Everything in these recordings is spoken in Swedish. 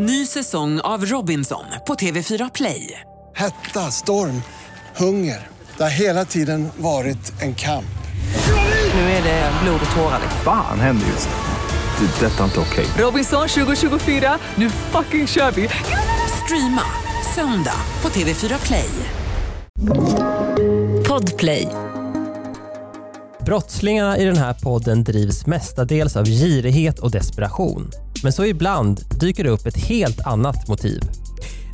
Ny säsong av Robinson på TV4 Play. Hetta, storm, hunger. Det har hela tiden varit en kamp. Nu är det blod och tårar. Fan händer just nu. Det. är Detta är inte okej. Robinson 2024, nu fucking kör vi! Streama söndag på TV4 Play. Podplay. Brottslingarna i den här podden drivs mestadels av girighet och desperation. Men så ibland dyker det upp ett helt annat motiv.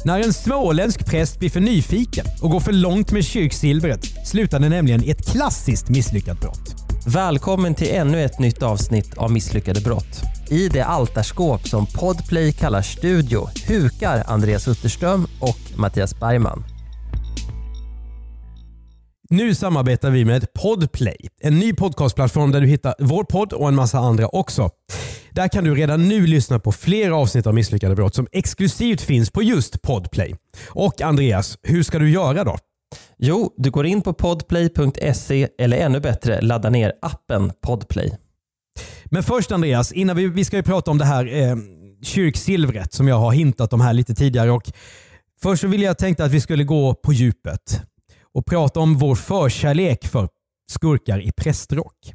När en småländsk präst blir för nyfiken och går för långt med kyrksilvret slutar det nämligen i ett klassiskt misslyckat brott. Välkommen till ännu ett nytt avsnitt av Misslyckade brott. I det altarskåp som Podplay kallar studio hukar Andreas Utterström och Mattias Bergman. Nu samarbetar vi med Podplay, en ny podcastplattform där du hittar vår podd och en massa andra också. Där kan du redan nu lyssna på flera avsnitt av Misslyckade brott som exklusivt finns på just Podplay. Och Andreas, hur ska du göra då? Jo, du går in på podplay.se eller ännu bättre ladda ner appen Podplay. Men först Andreas, innan vi, vi ska ju prata om det här eh, kyrksilvret som jag har hintat om här lite tidigare. Och först så ville jag tänkte att vi skulle gå på djupet och prata om vår förkärlek för skurkar i prästrock.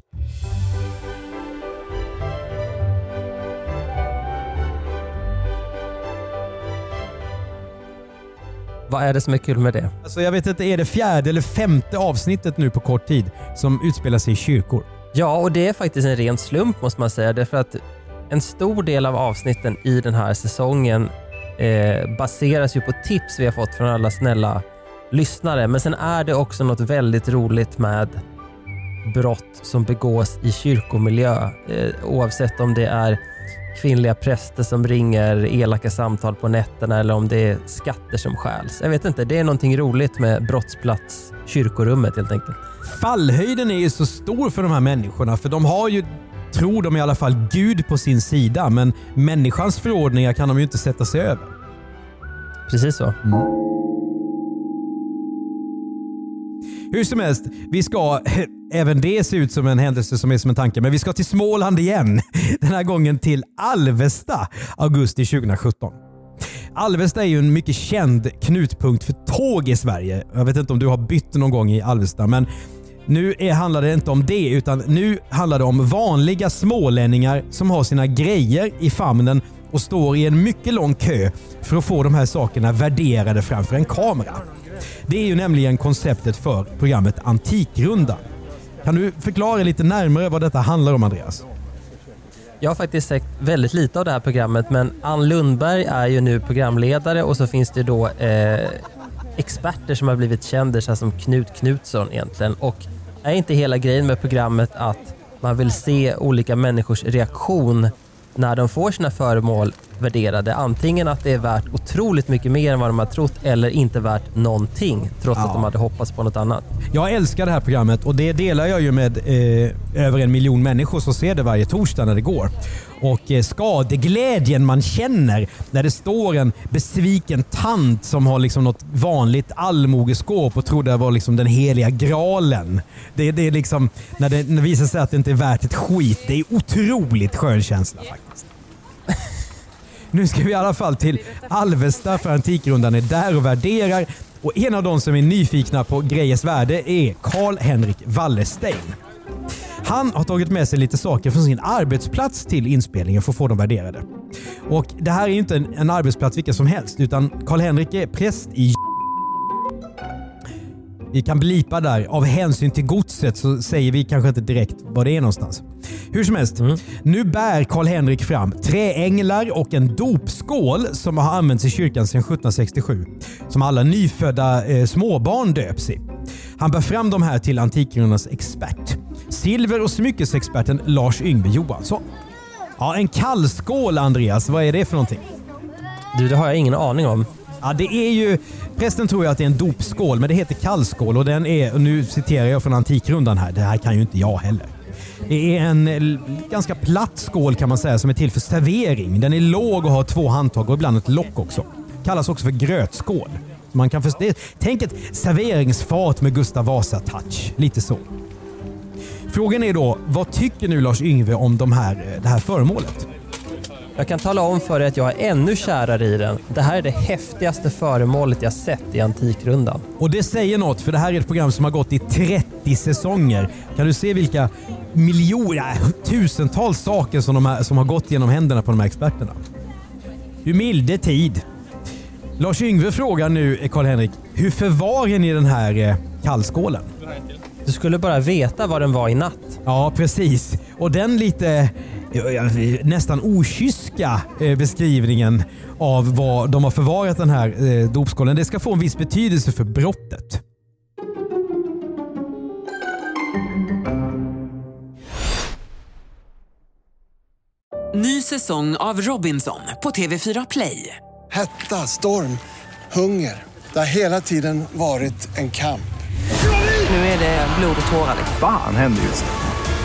Vad är det som är kul med det? Alltså jag vet inte, är det fjärde eller femte avsnittet nu på kort tid som utspelar sig i kyrkor? Ja, och det är faktiskt en ren slump måste man säga. Därför att en stor del av avsnitten i den här säsongen eh, baseras ju på tips vi har fått från alla snälla lyssnare. Men sen är det också något väldigt roligt med brott som begås i kyrkomiljö. Eh, oavsett om det är kvinnliga präster som ringer elaka samtal på nätterna eller om det är skatter som stjäls. Jag vet inte, det är någonting roligt med brottsplats, kyrkorummet helt enkelt. Fallhöjden är ju så stor för de här människorna för de har ju, tror de i alla fall, Gud på sin sida men människans förordningar kan de ju inte sätta sig över. Precis så. Hur som helst, vi ska, även det ser ut som en händelse som är som en tanke, men vi ska till Småland igen. Den här gången till Alvesta, augusti 2017. Alvesta är ju en mycket känd knutpunkt för tåg i Sverige. Jag vet inte om du har bytt någon gång i Alvesta, men nu är, handlar det inte om det, utan nu handlar det om vanliga smålänningar som har sina grejer i famnen och står i en mycket lång kö för att få de här sakerna värderade framför en kamera. Det är ju nämligen konceptet för programmet Antikrundan. Kan du förklara lite närmare vad detta handlar om Andreas? Jag har faktiskt sett väldigt lite av det här programmet men Ann Lundberg är ju nu programledare och så finns det då eh, experter som har blivit kändisar som Knut Knutsson egentligen. Och är inte hela grejen med programmet att man vill se olika människors reaktion när de får sina föremål värderade. Antingen att det är värt otroligt mycket mer än vad de har trott eller inte värt någonting trots Ja. att de hade hoppats på något annat. Jag älskar det här programmet och det delar jag ju med eh, över en miljon människor som ser det varje torsdag när det går. Och eh, skadeglädjen man känner när det står en besviken tant som har liksom något vanligt allmogeskåp och trodde det var liksom den heliga graalen. Det, det är liksom, när det, när det visar sig att det inte är värt ett skit. Det är otroligt skön känsla faktiskt. Nu ska vi i alla fall till Alvesta för Antikrundan är där och värderar. Och en av de som är nyfikna på grejers värde är Karl-Henrik Wallerstein. Han har tagit med sig lite saker från sin arbetsplats till inspelningen för att få dem värderade. Och Det här är inte en, en arbetsplats vilken som helst utan Karl-Henrik är präst i vi kan blipa där. Av hänsyn till godset så säger vi kanske inte direkt var det är någonstans. Hur som helst, nu bär Karl-Henrik fram träänglar och en dopskål som har använts i kyrkan sedan 1767. Som alla nyfödda eh, småbarn döps i. Han bär fram de här till Antikrunans expert. Silver och smyckesexperten Lars Yngve Johansson. Ja, en kallskål Andreas. Vad är det för någonting? Du, det har jag ingen aning om. Ja, det är ju... Prästen tror ju att det är en dopskål, men det heter kallskål och den är, nu citerar jag från Antikrundan här, det här kan ju inte jag heller. Det är en eh, ganska platt skål kan man säga som är till för servering. Den är låg och har två handtag och ibland ett lock också. Kallas också för grötskål. Man kan först- det, tänk ett serveringsfat med Gustav Vasa-touch. Lite så. Frågan är då, vad tycker nu Lars Yngve om de här, eh, det här föremålet? Jag kan tala om för dig att jag är ännu kärare i den. Det här är det häftigaste föremålet jag sett i Antikrundan. Och det säger något för det här är ett program som har gått i 30 säsonger. Kan du se vilka miljoner, tusentals saker som, här, som har gått genom händerna på de här experterna? Hur milde tid. Lars Yngve frågar nu, Karl-Henrik, hur förvarar ni den här eh, kallskålen? Du skulle bara veta var den var i natt. Ja, precis. Och den lite eh, nästan okyska eh, beskrivningen av var de har förvarat den här eh, dopskålen, det ska få en viss betydelse för brottet. Ny säsong av Robinson på TV4 Play. Hetta, storm, hunger. Det har hela tiden varit en kamp. Nu är det blod och tårar. Fan händer just nu.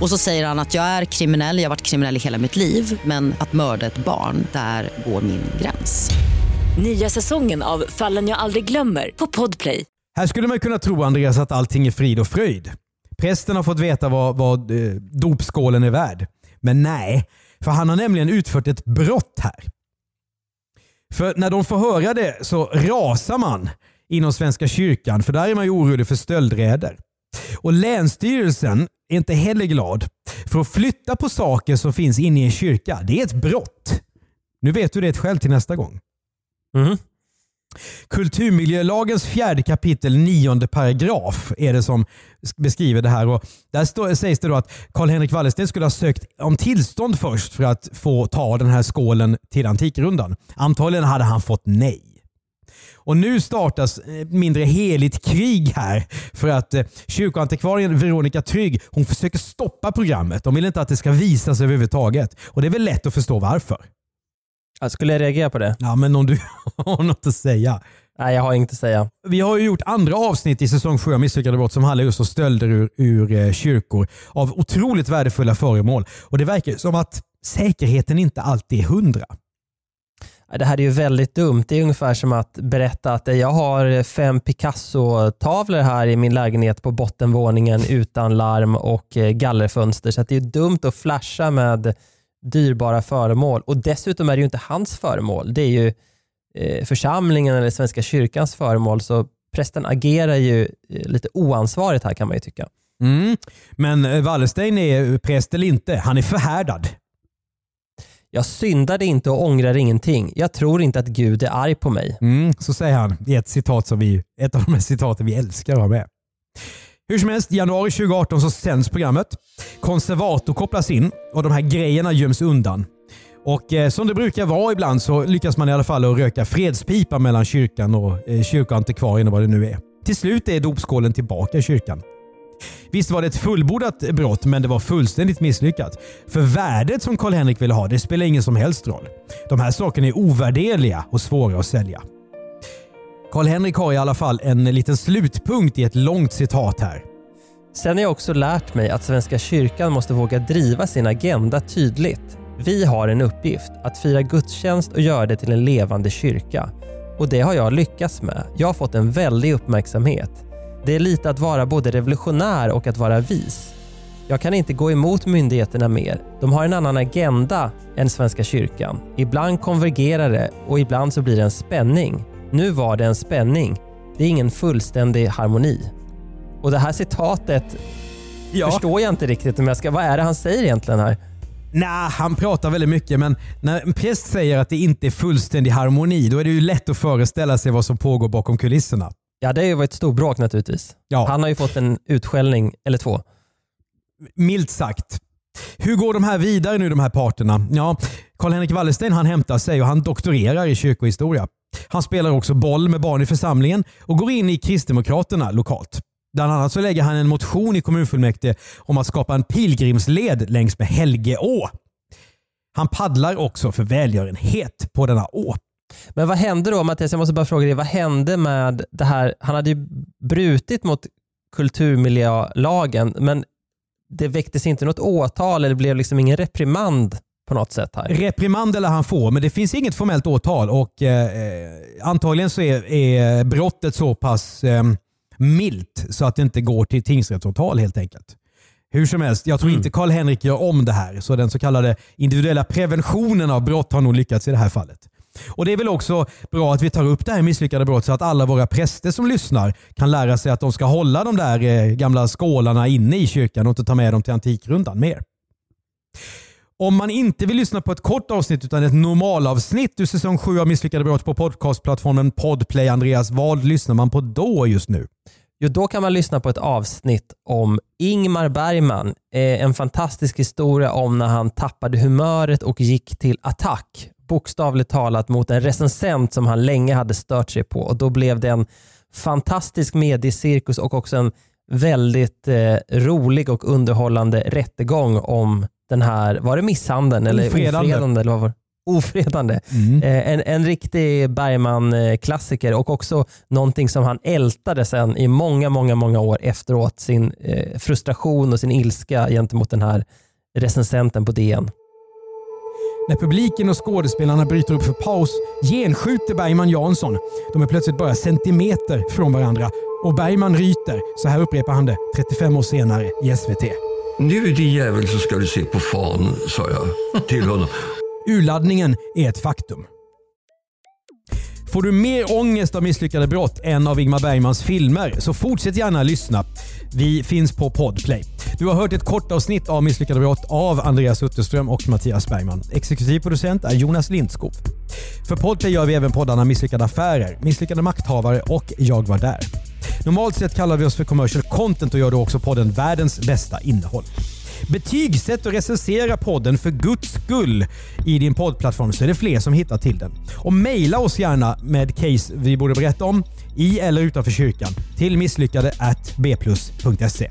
Och så säger han att jag är kriminell, jag har varit kriminell i hela mitt liv men att mörda ett barn, där går min gräns. Nya säsongen av Fallen jag aldrig glömmer på Podplay. Här skulle man kunna tro Andreas att allting är frid och fröjd. Prästen har fått veta vad, vad eh, dopskålen är värd. Men nej, för han har nämligen utfört ett brott här. För när de får höra det så rasar man inom Svenska kyrkan, för där är man ju orolig för stöldräder. Och Länsstyrelsen är inte heller glad. För att flytta på saker som finns inne i en kyrka, det är ett brott. Nu vet du det själv till nästa gång. Mhm. Kulturmiljölagens fjärde kapitel nionde paragraf är det som beskriver det här. Och där står, sägs det då att Karl-Henrik Wallersten skulle ha sökt om tillstånd först för att få ta den här skålen till Antikrundan. Antagligen hade han fått nej. Och nu startas ett mindre heligt krig här för att eh, kyrkoantikvarien Veronica Trygg hon försöker stoppa programmet. De vill inte att det ska visas överhuvudtaget. Och det är väl lätt att förstå varför. Jag skulle jag reagera på det? Ja, men om du har något att säga. Nej, jag har inget att säga. Vi har ju gjort andra avsnitt i säsong 7 av Misslyckade brott som handlar just om stölder ur, ur eh, kyrkor av otroligt värdefulla föremål. Och Det verkar som att säkerheten inte alltid är hundra. Det här är ju väldigt dumt. Det är ungefär som att berätta att eh, jag har fem Picasso-tavlor här i min lägenhet på bottenvåningen utan larm och eh, gallerfönster. Så att det är dumt att flasha med dyrbara föremål. Och Dessutom är det ju inte hans föremål. Det är ju eh, församlingen eller Svenska kyrkans föremål. Så prästen agerar ju lite oansvarigt här kan man ju tycka. Mm. Men Wallerstein är präst eller inte, han är förhärdad. Jag syndade inte och ångrar ingenting. Jag tror inte att Gud är arg på mig. Mm, så säger han i ett citat som vi, ett av de här citaten vi älskar att ha med. Hur som helst, i januari 2018 så sänds programmet. Konservator kopplas in och de här grejerna göms undan. Och eh, Som det brukar vara ibland så lyckas man i alla fall att röka fredspipa mellan kyrkan och eh, kyrkoantikvarien och vad det nu är. Till slut är dopskålen tillbaka i kyrkan. Visst var det ett fullbordat brott, men det var fullständigt misslyckat. För värdet som Karl-Henrik ville ha, det spelar ingen som helst roll. De här sakerna är ovärderliga och svåra att sälja. Karl-Henrik har i alla fall en liten slutpunkt i ett långt citat här. Sen har jag också lärt mig att Svenska kyrkan måste våga driva sin agenda tydligt. Vi har en uppgift, att fira gudstjänst och göra det till en levande kyrka. Och det har jag lyckats med. Jag har fått en väldig uppmärksamhet. Det är lite att vara både revolutionär och att vara vis. Jag kan inte gå emot myndigheterna mer. De har en annan agenda än Svenska kyrkan. Ibland konvergerar det och ibland så blir det en spänning. Nu var det en spänning. Det är ingen fullständig harmoni. Och det här citatet förstår jag inte riktigt. Om jag ska, vad är det han säger egentligen här? Nej, han pratar väldigt mycket men när en präst säger att det inte är fullständig harmoni då är det ju lätt att föreställa sig vad som pågår bakom kulisserna. Ja, det har ju varit ett storbråk naturligtvis. Ja. Han har ju fått en utskällning, eller två. Milt sagt. Hur går de här vidare nu de här parterna? Ja, Karl-Henrik Wallerstein han hämtar sig och han doktorerar i kyrkohistoria. Han spelar också boll med barn i församlingen och går in i Kristdemokraterna lokalt. Bland annat så lägger han en motion i kommunfullmäktige om att skapa en pilgrimsled längs med Helgeå. Han paddlar också för välgörenhet på denna å. Men vad hände då Mattias, jag måste bara fråga dig, vad hände med det här? Han hade ju brutit mot kulturmiljölagen men det väcktes inte något åtal eller blev liksom ingen reprimand på något sätt här? Reprimand eller han får, men det finns inget formellt åtal och eh, antagligen så är, är brottet så pass eh, milt så att det inte går till tingsrättsåtal helt enkelt. Hur som helst, jag tror inte Karl-Henrik gör om det här, så den så kallade individuella preventionen av brott har nog lyckats i det här fallet. Och Det är väl också bra att vi tar upp det här misslyckade brott så att alla våra präster som lyssnar kan lära sig att de ska hålla de där eh, gamla skålarna inne i kyrkan och inte ta med dem till Antikrundan mer. Om man inte vill lyssna på ett kort avsnitt utan ett normalavsnitt ur säsong 7 av Misslyckade brott på podcastplattformen Podplay, Andreas, vad lyssnar man på då just nu? Jo, då kan man lyssna på ett avsnitt om Ingmar Bergman. Eh, en fantastisk historia om när han tappade humöret och gick till attack, bokstavligt talat mot en recensent som han länge hade stört sig på. Och Då blev det en fantastisk mediecirkus och också en väldigt eh, rolig och underhållande rättegång om den här, var det misshandeln eller Ofredande. ofredande? Eller vad var det? Ofredande. Mm. Eh, en, en riktig Bergman-klassiker och också någonting som han ältade sen i många, många, många år efteråt. Sin eh, frustration och sin ilska gentemot den här recensenten på DN. När publiken och skådespelarna bryter upp för paus genskjuter Bergman Jansson. De är plötsligt bara centimeter från varandra och Bergman ryter. Så här upprepar han det 35 år senare i SVT. Nu din jävel så ska du se på fan, sa jag till honom. Urladdningen är ett faktum. Får du mer ångest av misslyckade brott än av Ingmar Bergmans filmer så fortsätt gärna lyssna. Vi finns på Podplay. Du har hört ett kort avsnitt av Misslyckade brott av Andreas Utterström och Mattias Bergman. Exekutiv producent är Jonas Lindskog. För Podplay gör vi även poddarna Misslyckade affärer, Misslyckade makthavare och Jag var där. Normalt sett kallar vi oss för commercial content och gör då också podden världens bästa innehåll. Betygsätt och recensera podden för guds skull i din poddplattform så är det fler som hittar till den. Och mejla oss gärna med case vi borde berätta om i eller utanför kyrkan till misslyckade at bplus.se.